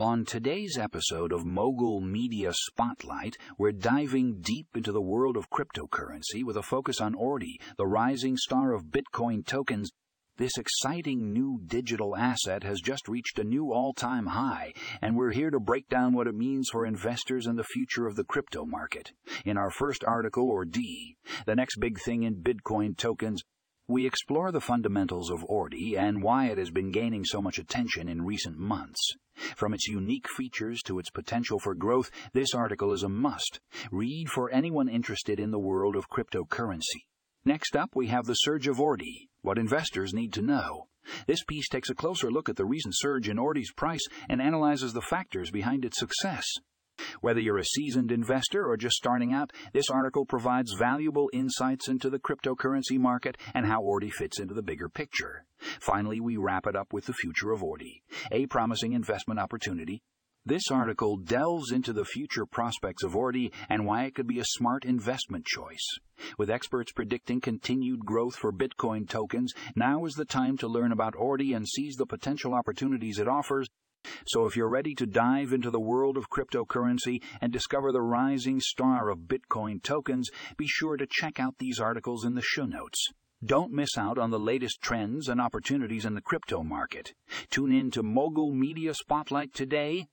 On today's episode of Mogul Media Spotlight, we're diving deep into the world of cryptocurrency with a focus on Ordi, the rising star of Bitcoin tokens. This exciting new digital asset has just reached a new all time high, and we're here to break down what it means for investors and the future of the crypto market. In our first article, Ordi, the next big thing in Bitcoin tokens, we explore the fundamentals of Ordi and why it has been gaining so much attention in recent months. From its unique features to its potential for growth, this article is a must. Read for anyone interested in the world of cryptocurrency. Next up, we have the surge of Ordi, what investors need to know. This piece takes a closer look at the recent surge in Ordi's price and analyzes the factors behind its success. Whether you're a seasoned investor or just starting out, this article provides valuable insights into the cryptocurrency market and how Ordi fits into the bigger picture. Finally, we wrap it up with the future of Ordi, a promising investment opportunity. This article delves into the future prospects of Ordi and why it could be a smart investment choice. With experts predicting continued growth for Bitcoin tokens, now is the time to learn about Ordi and seize the potential opportunities it offers so if you're ready to dive into the world of cryptocurrency and discover the rising star of Bitcoin tokens, be sure to check out these articles in the show notes. Don't miss out on the latest trends and opportunities in the crypto market. Tune in to Mogul Media Spotlight today